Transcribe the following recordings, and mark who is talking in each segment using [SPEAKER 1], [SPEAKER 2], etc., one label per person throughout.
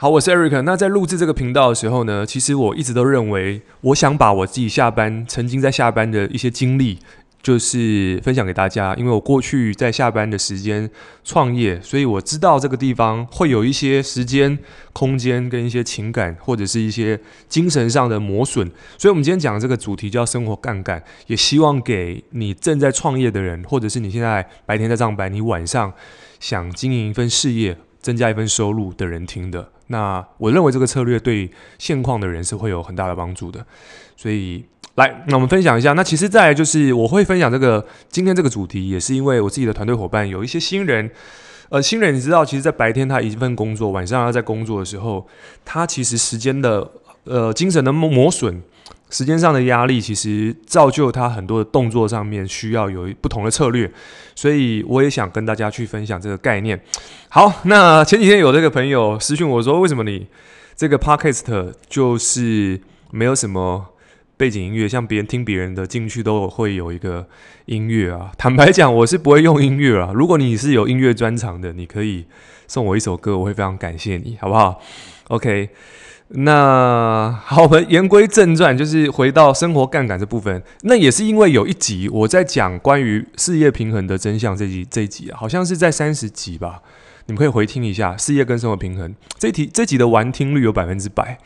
[SPEAKER 1] 好，我是 Eric。那在录制这个频道的时候呢，其实我一直都认为，我想把我自己下班曾经在下班的一些经历，就是分享给大家。因为我过去在下班的时间创业，所以我知道这个地方会有一些时间、空间跟一些情感，或者是一些精神上的磨损。所以，我们今天讲这个主题叫“生活杠杆”，也希望给你正在创业的人，或者是你现在白天在上班，你晚上想经营一份事业。增加一份收入的人听的，那我认为这个策略对现况的人是会有很大的帮助的。所以，来，那我们分享一下。那其实再就是我会分享这个今天这个主题，也是因为我自己的团队伙伴有一些新人。呃，新人你知道，其实，在白天他一份工作，晚上要在工作的时候，他其实时间的呃精神的磨损。时间上的压力其实造就他很多的动作上面需要有不同的策略，所以我也想跟大家去分享这个概念。好，那前几天有这个朋友私讯我说，为什么你这个 podcast 就是没有什么背景音乐，像别人听别人的进去都会有一个音乐啊？坦白讲，我是不会用音乐啊。如果你是有音乐专长的，你可以送我一首歌，我会非常感谢你，好不好？OK。那好，我们言归正传，就是回到生活杠杆这部分。那也是因为有一集我在讲关于事业平衡的真相，这集这一集，好像是在三十集吧，你们可以回听一下事业跟生活平衡这一题。这集的完听率有百分之百，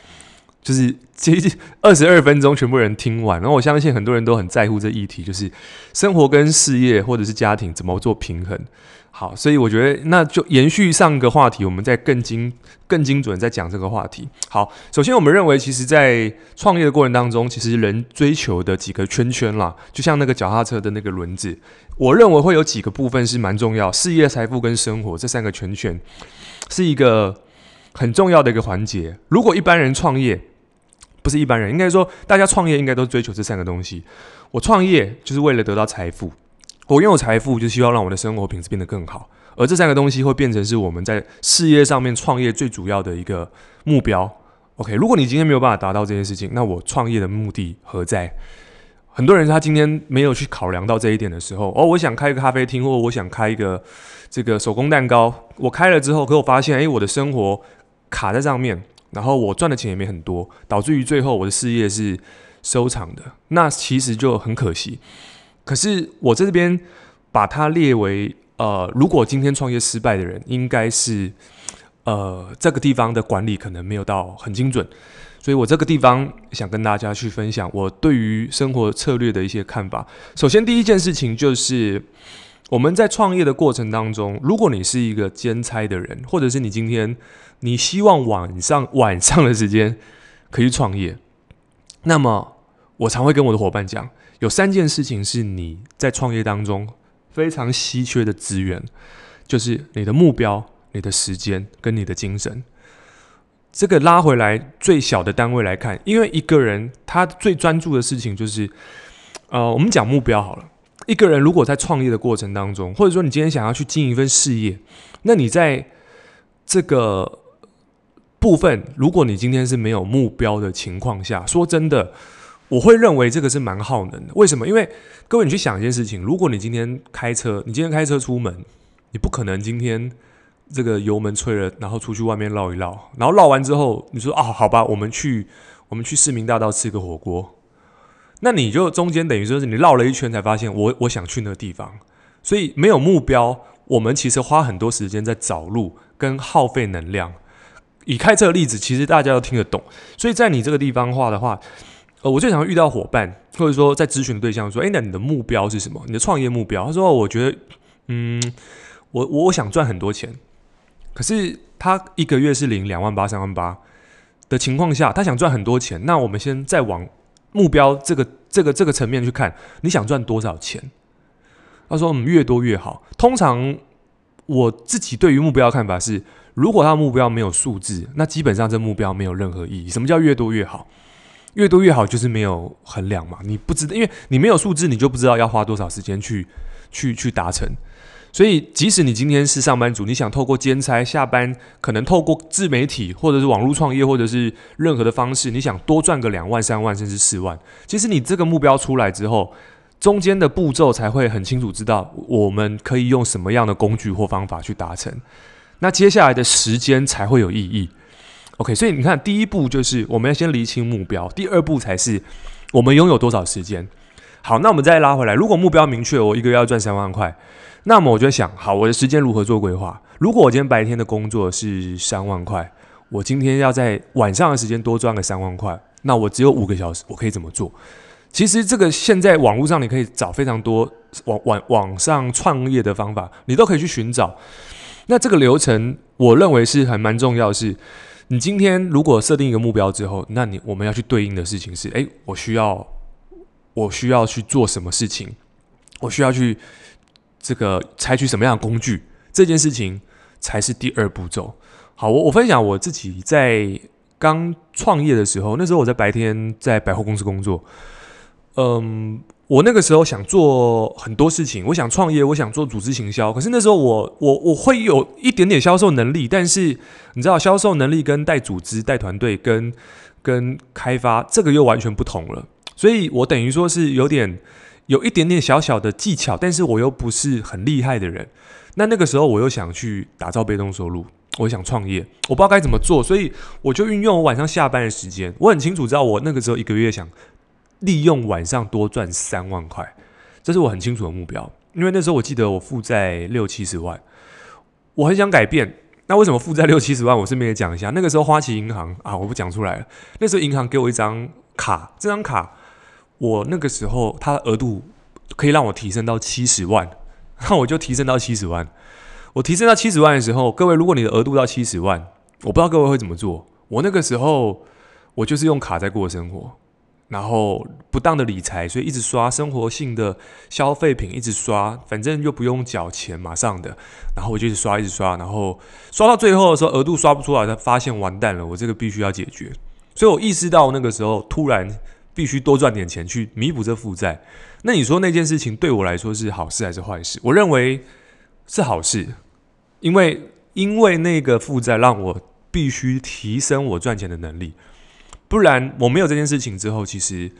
[SPEAKER 1] 就是接近二十二分钟全部人听完。然后我相信很多人都很在乎这议题，就是生活跟事业或者是家庭怎么做平衡。好，所以我觉得那就延续上个话题，我们再更精、更精准再讲这个话题。好，首先我们认为，其实，在创业的过程当中，其实人追求的几个圈圈啦，就像那个脚踏车的那个轮子，我认为会有几个部分是蛮重要，事业、财富跟生活这三个圈圈是一个很重要的一个环节。如果一般人创业，不是一般人，应该说大家创业应该都追求这三个东西。我创业就是为了得到财富。我拥有财富，就希望让我的生活品质变得更好，而这三个东西会变成是我们在事业上面创业最主要的一个目标。OK，如果你今天没有办法达到这件事情，那我创业的目的何在？很多人他今天没有去考量到这一点的时候，哦，我想开一个咖啡厅，或者我想开一个这个手工蛋糕，我开了之后，可我发现，诶，我的生活卡在上面，然后我赚的钱也没很多，导致于最后我的事业是收场的，那其实就很可惜。可是我在这边把它列为呃，如果今天创业失败的人，应该是呃这个地方的管理可能没有到很精准，所以我这个地方想跟大家去分享我对于生活策略的一些看法。首先第一件事情就是我们在创业的过程当中，如果你是一个兼差的人，或者是你今天你希望晚上晚上的时间可以创业，那么我常会跟我的伙伴讲。有三件事情是你在创业当中非常稀缺的资源，就是你的目标、你的时间跟你的精神。这个拉回来最小的单位来看，因为一个人他最专注的事情就是，呃，我们讲目标好了。一个人如果在创业的过程当中，或者说你今天想要去经营一份事业，那你在这个部分，如果你今天是没有目标的情况下，说真的。我会认为这个是蛮耗能的。为什么？因为各位，你去想一件事情：如果你今天开车，你今天开车出门，你不可能今天这个油门催了，然后出去外面绕一绕，然后绕完之后，你说啊，好吧，我们去我们去市民大道吃个火锅。那你就中间等于说是你绕了一圈才发现我，我想去那个地方。所以没有目标，我们其实花很多时间在找路跟耗费能量。以开车的例子，其实大家都听得懂。所以在你这个地方话的话。呃，我最常遇到伙伴，或者说在咨询的对象说：“诶，那你的目标是什么？你的创业目标？”他说：“我觉得，嗯，我我想赚很多钱，可是他一个月是领两万八、三万八的情况下，他想赚很多钱。那我们先再往目标这个这个这个层面去看，你想赚多少钱？”他说：“嗯，越多越好。通常我自己对于目标的看法是，如果他的目标没有数字，那基本上这目标没有任何意义。什么叫越多越好？”越多越好，就是没有衡量嘛，你不知道，因为你没有数字，你就不知道要花多少时间去去去达成。所以，即使你今天是上班族，你想透过兼差下班，可能透过自媒体或者是网络创业，或者是任何的方式，你想多赚个两万、三万，甚至四万，其实你这个目标出来之后，中间的步骤才会很清楚，知道我们可以用什么样的工具或方法去达成。那接下来的时间才会有意义。OK，所以你看，第一步就是我们要先厘清目标，第二步才是我们拥有多少时间。好，那我们再拉回来，如果目标明确，我一个月要赚三万块，那么我就想，好，我的时间如何做规划？如果我今天白天的工作是三万块，我今天要在晚上的时间多赚个三万块，那我只有五个小时，我可以怎么做？其实这个现在网络上你可以找非常多网网网上创业的方法，你都可以去寻找。那这个流程，我认为是还蛮重要的是，你今天如果设定一个目标之后，那你我们要去对应的事情是：诶，我需要我需要去做什么事情？我需要去这个采取什么样的工具？这件事情才是第二步骤。好，我我分享我自己在刚创业的时候，那时候我在白天在百货公司工作。嗯，我那个时候想做很多事情，我想创业，我想做组织行销。可是那时候我我我会有一点点销售能力，但是你知道，销售能力跟带组织、带团队、跟跟开发这个又完全不同了。所以我等于说是有点有一点点小小的技巧，但是我又不是很厉害的人。那那个时候我又想去打造被动收入，我想创业，我不知道该怎么做，所以我就运用我晚上下班的时间。我很清楚知道，我那个时候一个月想。利用晚上多赚三万块，这是我很清楚的目标。因为那时候我记得我负债六七十万，我很想改变。那为什么负债六七十万？我顺便也讲一下。那个时候花旗银行啊，我不讲出来了。那时候银行给我一张卡，这张卡我那个时候它的额度可以让我提升到七十万，那我就提升到七十万。我提升到七十万的时候，各位，如果你的额度到七十万，我不知道各位会怎么做。我那个时候我就是用卡在过生活。然后不当的理财，所以一直刷生活性的消费品，一直刷，反正又不用缴钱，马上的。然后我就一直刷，一直刷，然后刷到最后的时候，额度刷不出来，他发现完蛋了，我这个必须要解决。所以我意识到那个时候，突然必须多赚点钱去弥补这负债。那你说那件事情对我来说是好事还是坏事？我认为是好事，因为因为那个负债让我必须提升我赚钱的能力。不然我没有这件事情之后，其实，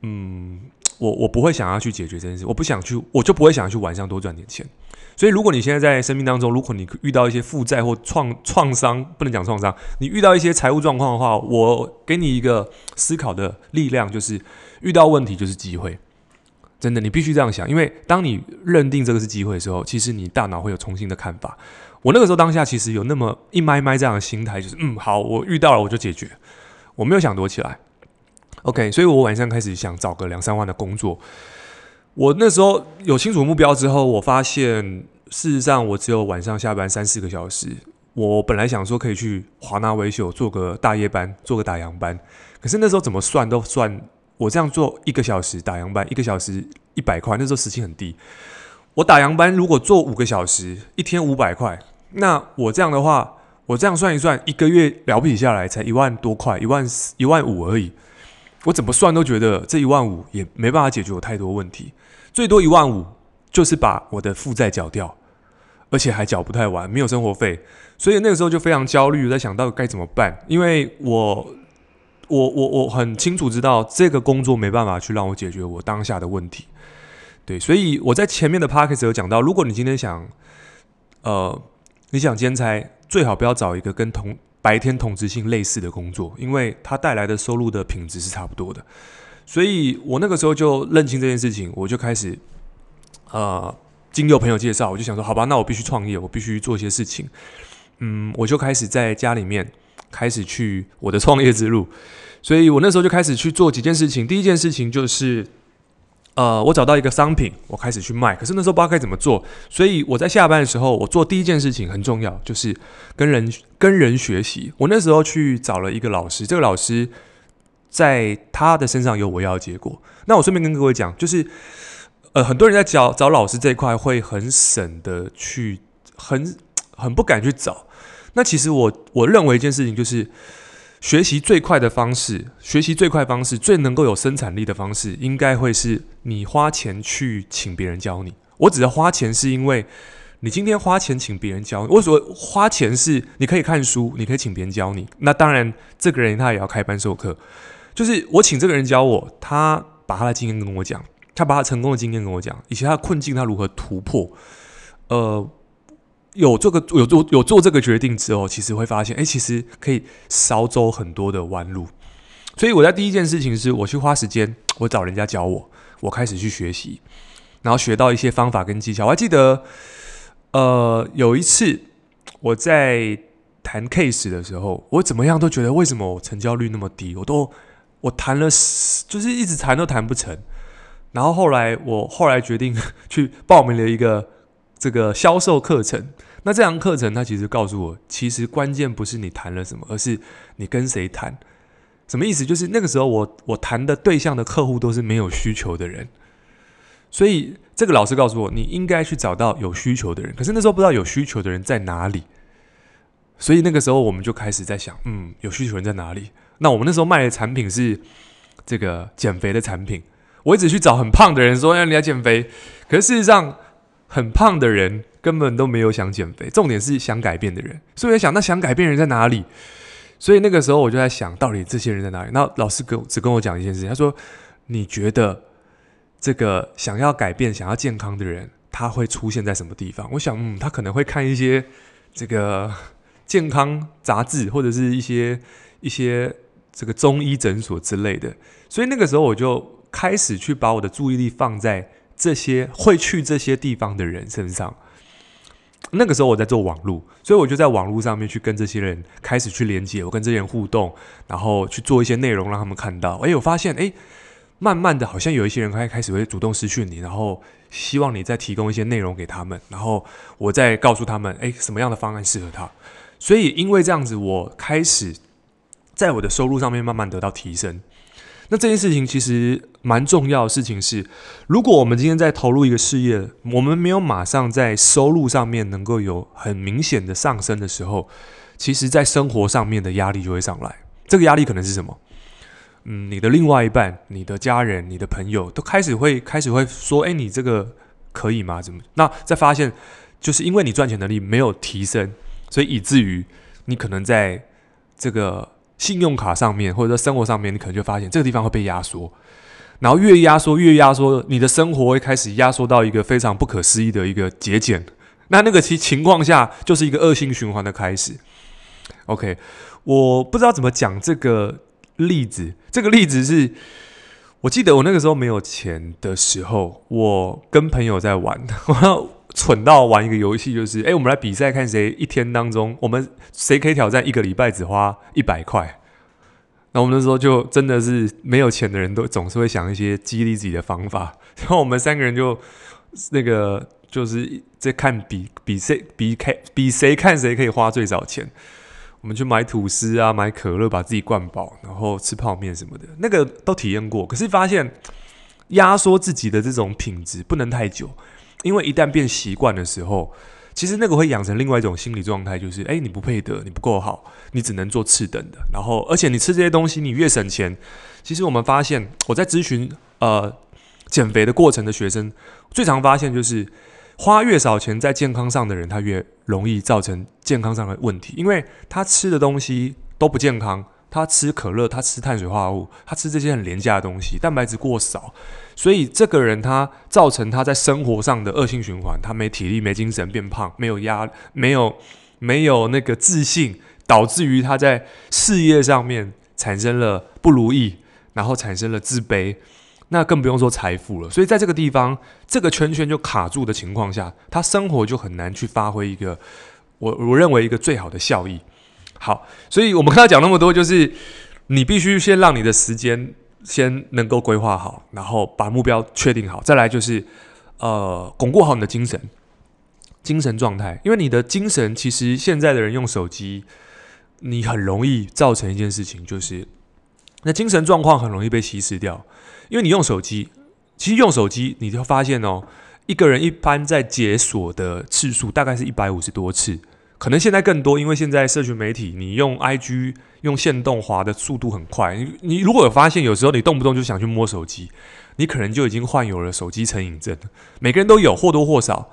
[SPEAKER 1] 嗯，我我不会想要去解决这件事，我不想去，我就不会想要去晚上多赚点钱。所以，如果你现在在生命当中，如果你遇到一些负债或创创伤，不能讲创伤，你遇到一些财务状况的话，我给你一个思考的力量，就是遇到问题就是机会。真的，你必须这样想，因为当你认定这个是机会的时候，其实你大脑会有重新的看法。我那个时候当下其实有那么一麦麦这样的心态，就是嗯，好，我遇到了我就解决。我没有想躲起来，OK，所以我晚上开始想找个两三万的工作。我那时候有清楚目标之后，我发现事实上我只有晚上下班三四个小时。我本来想说可以去华纳维修做个大夜班，做个打烊班，可是那时候怎么算都算，我这样做一个小时打烊班，一个小时一百块，那时候时薪很低。我打烊班如果做五个小时，一天五百块，那我这样的话。我这样算一算，一个月了不起下来才一万多块，一万一万五而已。我怎么算都觉得这一万五也没办法解决我太多问题，最多一万五就是把我的负债缴掉，而且还缴不太完，没有生活费。所以那个时候就非常焦虑，在想到该怎么办。因为我我我我很清楚知道这个工作没办法去让我解决我当下的问题。对，所以我在前面的 podcast 有讲到，如果你今天想，呃，你想兼差。最好不要找一个跟同白天同质性类似的工作，因为它带来的收入的品质是差不多的。所以我那个时候就认清这件事情，我就开始，呃，经由朋友介绍，我就想说，好吧，那我必须创业，我必须做一些事情。嗯，我就开始在家里面开始去我的创业之路。所以我那时候就开始去做几件事情。第一件事情就是。呃，我找到一个商品，我开始去卖。可是那时候不知道该怎么做，所以我在下班的时候，我做第一件事情很重要，就是跟人跟人学习。我那时候去找了一个老师，这个老师在他的身上有我要的结果。那我顺便跟各位讲，就是呃，很多人在找找老师这一块会很省的去，很很不敢去找。那其实我我认为一件事情就是。学习最快的方式，学习最快方式，最能够有生产力的方式，应该会是你花钱去请别人教你。我指的花钱，是因为你今天花钱请别人教你。我所花钱是，你可以看书，你可以请别人教你。那当然，这个人他也要开班授课。就是我请这个人教我，他把他的经验跟我讲，他把他成功的经验跟我讲，以及他的困境他如何突破。呃。有这个有做有做这个决定之后，其实会发现，哎，其实可以少走很多的弯路。所以我在第一件事情是，我去花时间，我找人家教我，我开始去学习，然后学到一些方法跟技巧。我还记得，呃，有一次我在谈 case 的时候，我怎么样都觉得为什么我成交率那么低？我都我谈了，就是一直谈都谈不成。然后后来我后来决定去报名了一个这个销售课程。那这堂课程，它其实告诉我，其实关键不是你谈了什么，而是你跟谁谈。什么意思？就是那个时候我我谈的对象的客户都是没有需求的人，所以这个老师告诉我，你应该去找到有需求的人。可是那时候不知道有需求的人在哪里，所以那个时候我们就开始在想，嗯，有需求人在哪里？那我们那时候卖的产品是这个减肥的产品。我一直去找很胖的人说，要你要减肥，可是事实上很胖的人。根本都没有想减肥，重点是想改变的人。所以我想，那想改变人在哪里？所以那个时候我就在想，到底这些人在哪里？那老师跟只跟我讲一件事情，他说：“你觉得这个想要改变、想要健康的人，他会出现在什么地方？”我想，嗯，他可能会看一些这个健康杂志，或者是一些一些这个中医诊所之类的。所以那个时候我就开始去把我的注意力放在这些会去这些地方的人身上。那个时候我在做网络，所以我就在网络上面去跟这些人开始去连接，我跟这些人互动，然后去做一些内容让他们看到。哎，我发现，哎，慢慢的好像有一些人开开始会主动私讯你，然后希望你再提供一些内容给他们，然后我再告诉他们，哎，什么样的方案适合他。所以因为这样子，我开始在我的收入上面慢慢得到提升。那这件事情其实蛮重要的事情是，如果我们今天在投入一个事业，我们没有马上在收入上面能够有很明显的上升的时候，其实在生活上面的压力就会上来。这个压力可能是什么？嗯，你的另外一半、你的家人、你的朋友都开始会开始会说：“哎，你这个可以吗？怎么？”那再发现，就是因为你赚钱能力没有提升，所以以至于你可能在这个。信用卡上面，或者说生活上面，你可能就发现这个地方会被压缩，然后越压缩越压缩，你的生活会开始压缩到一个非常不可思议的一个节俭。那那个其情况下，就是一个恶性循环的开始。OK，我不知道怎么讲这个例子。这个例子是，我记得我那个时候没有钱的时候，我跟朋友在玩。蠢到玩一个游戏，就是哎，我们来比赛，看谁一天当中，我们谁可以挑战一个礼拜只花一百块。那我们那时候就真的是没有钱的人都总是会想一些激励自己的方法。然后我们三个人就那个就是在看比比谁比看比谁看谁可以花最少钱。我们去买吐司啊，买可乐，把自己灌饱，然后吃泡面什么的，那个都体验过。可是发现压缩自己的这种品质不能太久。因为一旦变习惯的时候，其实那个会养成另外一种心理状态，就是哎，你不配得，你不够好，你只能做次等的。然后，而且你吃这些东西，你越省钱。其实我们发现，我在咨询呃减肥的过程的学生，最常发现就是花越少钱在健康上的人，他越容易造成健康上的问题，因为他吃的东西都不健康。他吃可乐，他吃碳水化合物，他吃这些很廉价的东西，蛋白质过少，所以这个人他造成他在生活上的恶性循环，他没体力、没精神、变胖，没有压、没有没有那个自信，导致于他在事业上面产生了不如意，然后产生了自卑，那更不用说财富了。所以在这个地方，这个圈圈就卡住的情况下，他生活就很难去发挥一个我我认为一个最好的效益。好，所以我们刚才讲那么多，就是你必须先让你的时间先能够规划好，然后把目标确定好，再来就是呃，巩固好你的精神精神状态，因为你的精神其实现在的人用手机，你很容易造成一件事情，就是那精神状况很容易被稀释掉，因为你用手机，其实用手机你就发现哦，一个人一般在解锁的次数大概是一百五十多次。可能现在更多，因为现在社群媒体，你用 IG 用线动滑的速度很快。你你如果有发现，有时候你动不动就想去摸手机，你可能就已经患有了手机成瘾症。每个人都有，或多或少。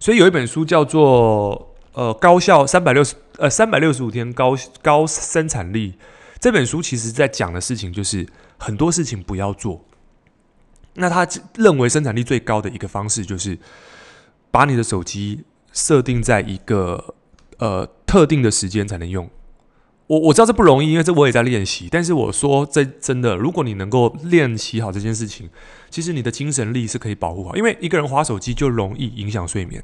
[SPEAKER 1] 所以有一本书叫做呃高效三百六十呃三百六十五天高高生产力。这本书其实在讲的事情就是很多事情不要做。那他认为生产力最高的一个方式就是把你的手机。设定在一个呃特定的时间才能用。我我知道这不容易，因为这我也在练习。但是我说这真的，如果你能够练习好这件事情，其实你的精神力是可以保护好。因为一个人滑手机就容易影响睡眠，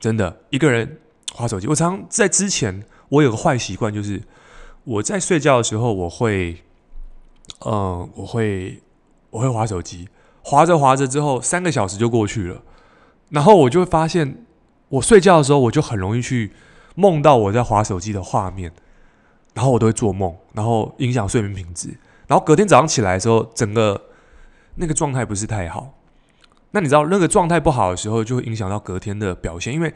[SPEAKER 1] 真的。一个人滑手机，我常在之前我有个坏习惯，就是我在睡觉的时候，我会，嗯、我会我会滑手机，滑着滑着之后，三个小时就过去了，然后我就会发现，我睡觉的时候，我就很容易去梦到我在滑手机的画面。然后我都会做梦，然后影响睡眠品质。然后隔天早上起来的时候，整个那个状态不是太好。那你知道那个状态不好的时候，就会影响到隔天的表现，因为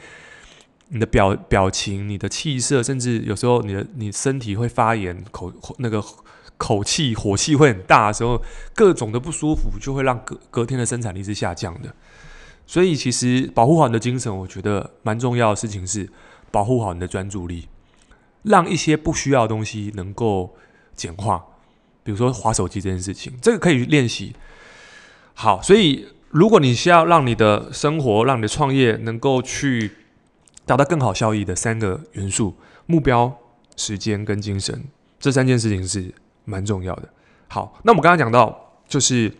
[SPEAKER 1] 你的表表情、你的气色，甚至有时候你的你身体会发炎，口那个口气、火气会很大的时候，各种的不舒服就会让隔隔天的生产力是下降的。所以其实保护好你的精神，我觉得蛮重要的事情是保护好你的专注力。让一些不需要的东西能够简化，比如说划手机这件事情，这个可以练习。好，所以如果你需要让你的生活、让你的创业能够去达到更好效益的三个元素：目标、时间跟精神，这三件事情是蛮重要的。好，那我们刚刚讲到，就是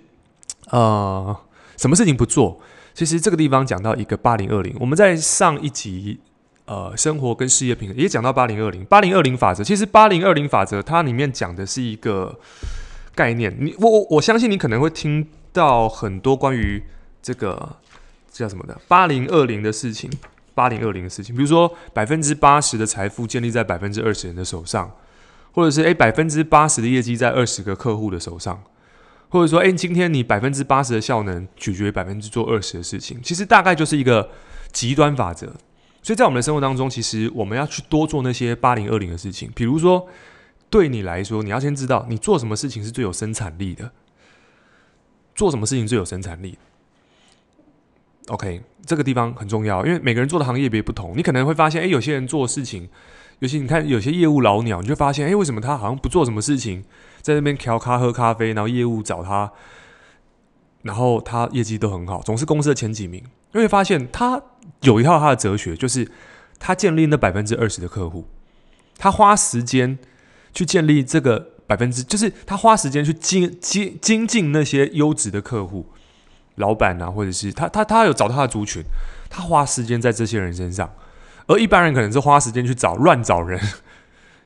[SPEAKER 1] 呃，什么事情不做？其实这个地方讲到一个八零二零，我们在上一集。呃，生活跟事业平衡也讲到八零二零，八零二零法则。其实八零二零法则它里面讲的是一个概念。你我我我相信你可能会听到很多关于这个这叫什么的八零二零的事情，八零二零的事情，比如说百分之八十的财富建立在百分之二十人的手上，或者是诶百分之八十的业绩在二十个客户的手上，或者说诶今天你百分之八十的效能取决于百分之做二十的事情。其实大概就是一个极端法则。所以在我们的生活当中，其实我们要去多做那些八零二零的事情。比如说，对你来说，你要先知道你做什么事情是最有生产力的，做什么事情最有生产力。OK，这个地方很重要，因为每个人做的行业别不同，你可能会发现，诶，有些人做事情，尤其你看有些业务老鸟，你就发现，诶，为什么他好像不做什么事情，在那边调咖喝咖啡，然后业务找他，然后他业绩都很好，总是公司的前几名。你会发现他有一套他的哲学，就是他建立那百分之二十的客户，他花时间去建立这个百分之，就是他花时间去精精精进那些优质的客户，老板啊，或者是他他他有找他的族群，他花时间在这些人身上，而一般人可能是花时间去找乱找人，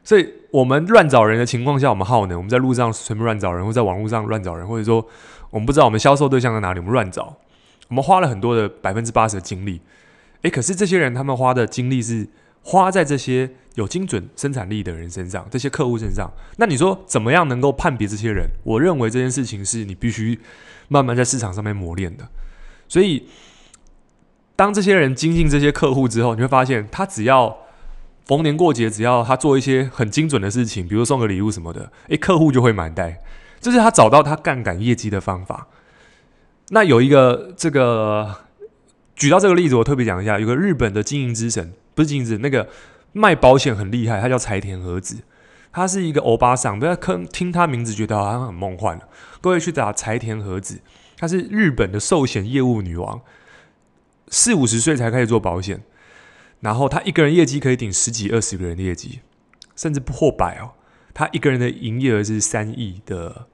[SPEAKER 1] 所以我们乱找人的情况下，我们耗能，我们在路上随便乱找人，或在网络上乱找人，或者说我们不知道我们销售对象在哪里，我们乱找。我们花了很多的百分之八十的精力，诶，可是这些人他们花的精力是花在这些有精准生产力的人身上，这些客户身上。那你说怎么样能够判别这些人？我认为这件事情是你必须慢慢在市场上面磨练的。所以，当这些人精进这些客户之后，你会发现他只要逢年过节，只要他做一些很精准的事情，比如送个礼物什么的，诶，客户就会买单。这是他找到他杠杆业绩的方法。那有一个这个举到这个例子，我特别讲一下，有个日本的经营之神，不是经营之神，那个卖保险很厉害，他叫柴田和子，他是一个欧巴桑，不要坑听他名字觉得好像很梦幻。各位去打柴田和子，他是日本的寿险业务女王，四五十岁才开始做保险，然后他一个人业绩可以顶十几二十个人的业绩，甚至破百哦。他一个人的营业额是三亿的，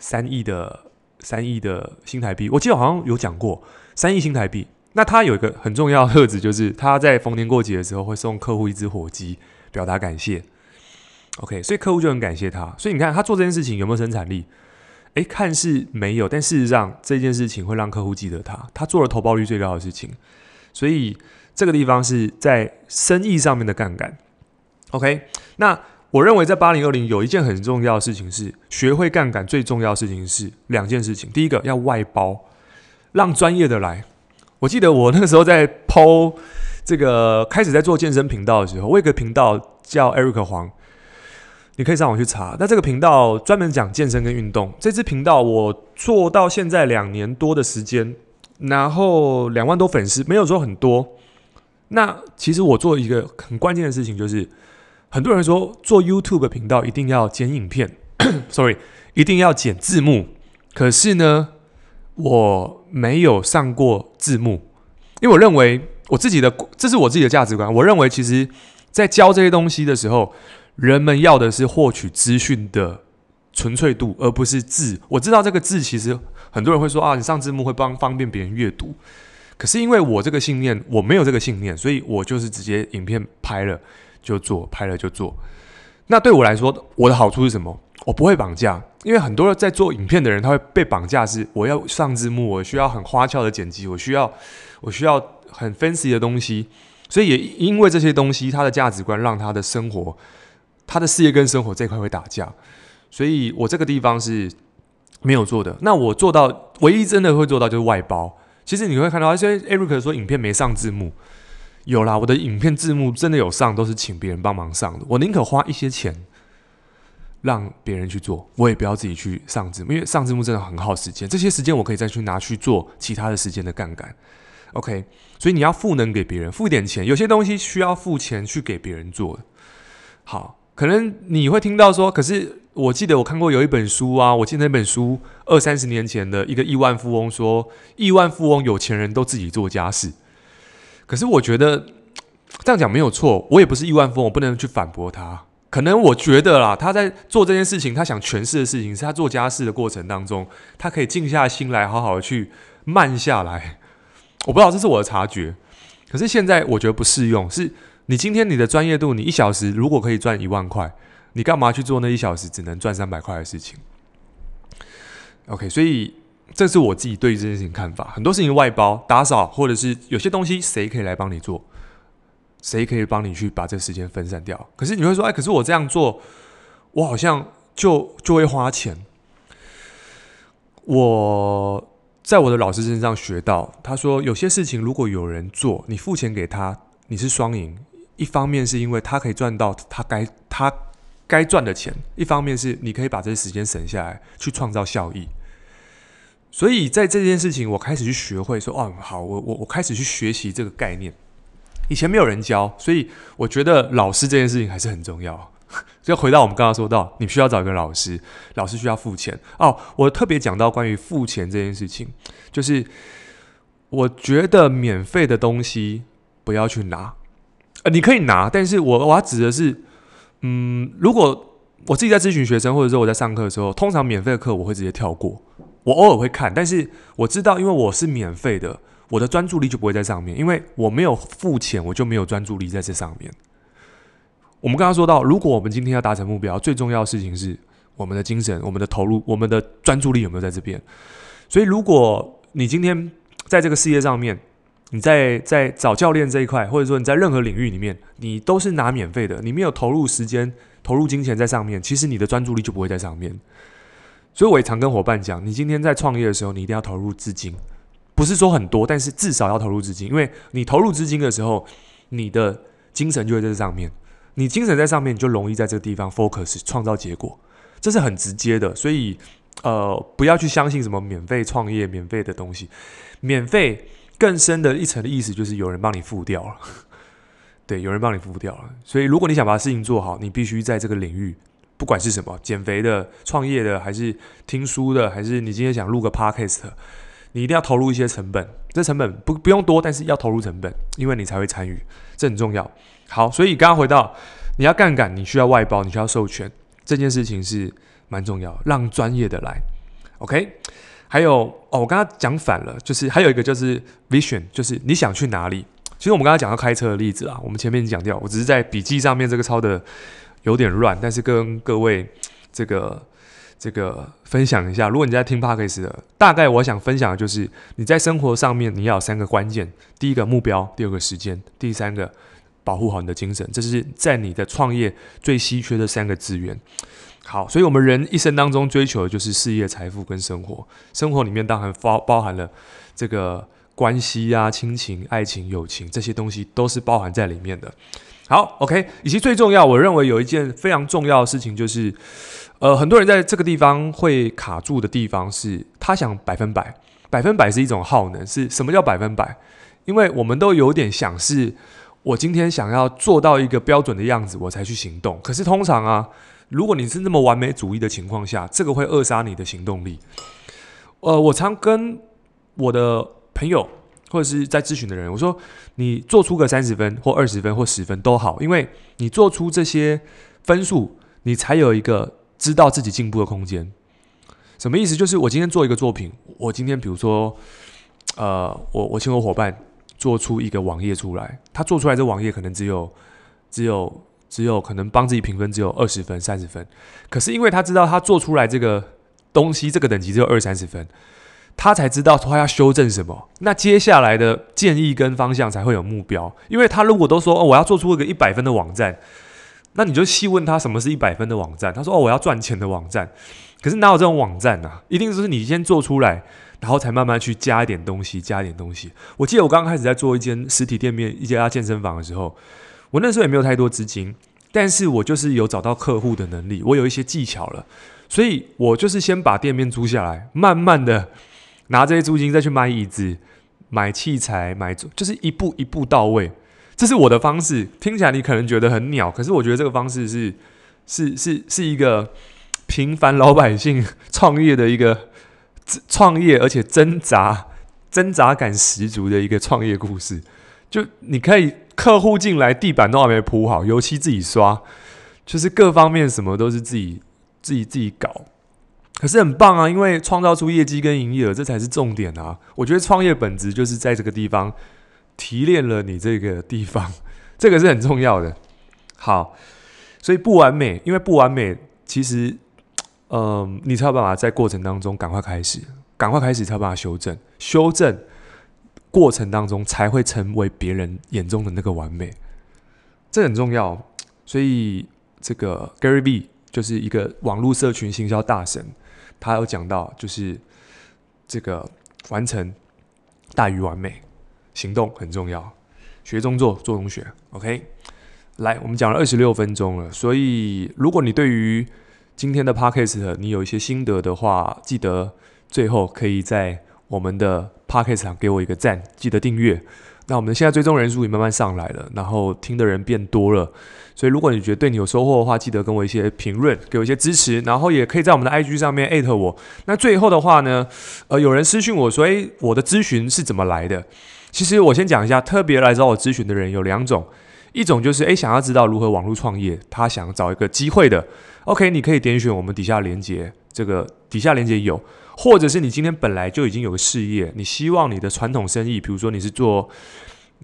[SPEAKER 1] 三亿的。三亿的新台币，我记得好像有讲过三亿新台币。那他有一个很重要的特质，就是他在逢年过节的时候会送客户一只火鸡，表达感谢。OK，所以客户就很感谢他。所以你看他做这件事情有没有生产力？诶，看似没有，但事实上这件事情会让客户记得他。他做了投报率最高的事情，所以这个地方是在生意上面的杠杆。OK，那。我认为在八零二零有一件很重要的事情是学会杠杆，最重要的事情是两件事情。第一个要外包，让专业的来。我记得我那个时候在 PO 这个开始在做健身频道的时候，我有个频道叫 Eric 黄，你可以上网去查。那这个频道专门讲健身跟运动。这支频道我做到现在两年多的时间，然后两万多粉丝，没有说很多。那其实我做一个很关键的事情就是。很多人说做 YouTube 频道一定要剪影片，sorry，一定要剪字幕。可是呢，我没有上过字幕，因为我认为我自己的，这是我自己的价值观。我认为，其实，在教这些东西的时候，人们要的是获取资讯的纯粹度，而不是字。我知道这个字，其实很多人会说啊，你上字幕会帮方便别人阅读。可是因为我这个信念，我没有这个信念，所以我就是直接影片拍了就做，拍了就做。那对我来说，我的好处是什么？我不会绑架，因为很多在做影片的人，他会被绑架，是我要上字幕，我需要很花俏的剪辑，我需要我需要很 fancy 的东西。所以也因为这些东西，他的价值观让他的生活、他的事业跟生活这块会打架。所以我这个地方是没有做的。那我做到唯一真的会做到就是外包。其实你会看到，一些 Eric 说影片没上字幕，有啦，我的影片字幕真的有上，都是请别人帮忙上的。我宁可花一些钱让别人去做，我也不要自己去上字幕，因为上字幕真的很耗时间。这些时间我可以再去拿去做其他的时间的杠杆。OK，所以你要赋能给别人，付一点钱，有些东西需要付钱去给别人做。好，可能你会听到说，可是。我记得我看过有一本书啊，我记得那本书二三十年前的一个亿万富翁说，亿万富翁有钱人都自己做家事。可是我觉得这样讲没有错，我也不是亿万富翁，我不能去反驳他。可能我觉得啦，他在做这件事情，他想诠释的事情是他做家事的过程当中，他可以静下心来，好好的去慢下来。我不知道这是我的察觉，可是现在我觉得不适用。是你今天你的专业度，你一小时如果可以赚一万块。你干嘛去做那一小时只能赚三百块的事情？OK，所以这是我自己对这件事情看法。很多事情外包、打扫，或者是有些东西谁可以来帮你做，谁可以帮你去把这时间分散掉？可是你会说，哎，可是我这样做，我好像就就会花钱。我在我的老师身上学到，他说有些事情如果有人做，你付钱给他，你是双赢。一方面是因为他可以赚到他该他。该赚的钱，一方面是你可以把这些时间省下来，去创造效益。所以在这件事情，我开始去学会说，哦，好，我我我开始去学习这个概念。以前没有人教，所以我觉得老师这件事情还是很重要。就回到我们刚刚说到，你需要找一个老师，老师需要付钱。哦，我特别讲到关于付钱这件事情，就是我觉得免费的东西不要去拿，呃，你可以拿，但是我我要指的是。嗯，如果我自己在咨询学生，或者说我在上课的时候，通常免费的课我会直接跳过。我偶尔会看，但是我知道，因为我是免费的，我的专注力就不会在上面，因为我没有付钱，我就没有专注力在这上面。我们刚刚说到，如果我们今天要达成目标，最重要的事情是我们的精神、我们的投入、我们的专注力有没有在这边。所以，如果你今天在这个事业上面，你在在找教练这一块，或者说你在任何领域里面，你都是拿免费的，你没有投入时间、投入金钱在上面，其实你的专注力就不会在上面。所以我也常跟伙伴讲，你今天在创业的时候，你一定要投入资金，不是说很多，但是至少要投入资金，因为你投入资金的时候，你的精神就会在这上面，你精神在上面，你就容易在这个地方 focus 创造结果，这是很直接的。所以呃，不要去相信什么免费创业、免费的东西，免费。更深的一层的意思就是有人帮你付掉了，对，有人帮你付掉了。所以如果你想把事情做好，你必须在这个领域，不管是什么，减肥的、创业的，还是听书的，还是你今天想录个 podcast，你一定要投入一些成本。这成本不不用多，但是要投入成本，因为你才会参与，这很重要。好，所以刚刚回到你要杠杆，你需要外包，你需要授权，这件事情是蛮重要，让专业的来，OK。还有哦，我刚刚讲反了，就是还有一个就是 vision，就是你想去哪里。其实我们刚刚讲到开车的例子啊，我们前面讲掉，我只是在笔记上面这个抄的有点乱，但是跟各位这个这个分享一下。如果你在听 Podcast 的，大概我想分享的就是你在生活上面你要有三个关键：第一个目标，第二个时间，第三个保护好你的精神。这是在你的创业最稀缺的三个资源。好，所以我们人一生当中追求的就是事业、财富跟生活。生活里面当然包包含了这个关系啊、亲情、爱情、友情这些东西都是包含在里面的。好，OK，以及最重要，我认为有一件非常重要的事情就是，呃，很多人在这个地方会卡住的地方是，他想百分百，百分百是一种耗能。是什么叫百分百？因为我们都有点想是，我今天想要做到一个标准的样子，我才去行动。可是通常啊。如果你是那么完美主义的情况下，这个会扼杀你的行动力。呃，我常跟我的朋友，或者是在咨询的人，我说你做出个三十分或二十分或十分都好，因为你做出这些分数，你才有一个知道自己进步的空间。什么意思？就是我今天做一个作品，我今天比如说，呃，我我请我伙伴做出一个网页出来，他做出来这网页可能只有只有只有可能帮自己评分只有二十分三十分，可是因为他知道他做出来这个东西这个等级只有二三十分。他才知道他要修正什么，那接下来的建议跟方向才会有目标。因为他如果都说哦，我要做出一个一百分的网站，那你就细问他什么是一百分的网站。他说哦，我要赚钱的网站。可是哪有这种网站啊？一定就是你先做出来，然后才慢慢去加一点东西，加一点东西。我记得我刚开始在做一间实体店面，一家健身房的时候，我那时候也没有太多资金，但是我就是有找到客户的能力，我有一些技巧了，所以我就是先把店面租下来，慢慢的。拿这些租金再去买椅子、买器材、买，就是一步一步到位。这是我的方式，听起来你可能觉得很鸟，可是我觉得这个方式是是是是一个平凡老百姓创业的一个创业，而且挣扎挣扎感十足的一个创业故事。就你可以客户进来，地板都还没铺好，油漆自己刷，就是各方面什么都是自己自己自己搞。可是很棒啊，因为创造出业绩跟营业额，这才是重点啊！我觉得创业本质就是在这个地方提炼了你这个地方，这个是很重要的。好，所以不完美，因为不完美，其实，嗯、你才有办法在过程当中赶快开始，赶快开始才有办法修正，修正过程当中才会成为别人眼中的那个完美，这很重要。所以这个 Gary V 就是一个网络社群行销大神。他有讲到，就是这个完成大于完美，行动很重要，学中做，做中学。OK，来，我们讲了二十六分钟了，所以如果你对于今天的 Podcast 你有一些心得的话，记得最后可以在我们的 Podcast 给我一个赞，记得订阅。那我们现在追踪人数也慢慢上来了，然后听的人变多了，所以如果你觉得对你有收获的话，记得跟我一些评论，给我一些支持，然后也可以在我们的 IG 上面艾特我。那最后的话呢，呃，有人私讯我说，诶，我的咨询是怎么来的？其实我先讲一下，特别来找我咨询的人有两种，一种就是诶，想要知道如何网络创业，他想找一个机会的，OK，你可以点选我们底下连接，这个底下连接有。或者是你今天本来就已经有个事业，你希望你的传统生意，比如说你是做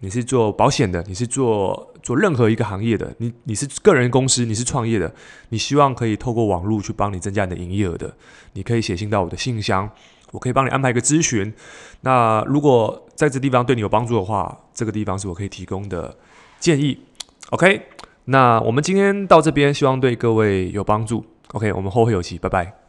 [SPEAKER 1] 你是做保险的，你是做做任何一个行业的，你你是个人公司，你是创业的，你希望可以透过网络去帮你增加你的营业额的，你可以写信到我的信箱，我可以帮你安排一个咨询。那如果在这地方对你有帮助的话，这个地方是我可以提供的建议。OK，那我们今天到这边，希望对各位有帮助。OK，我们后会有期，拜拜。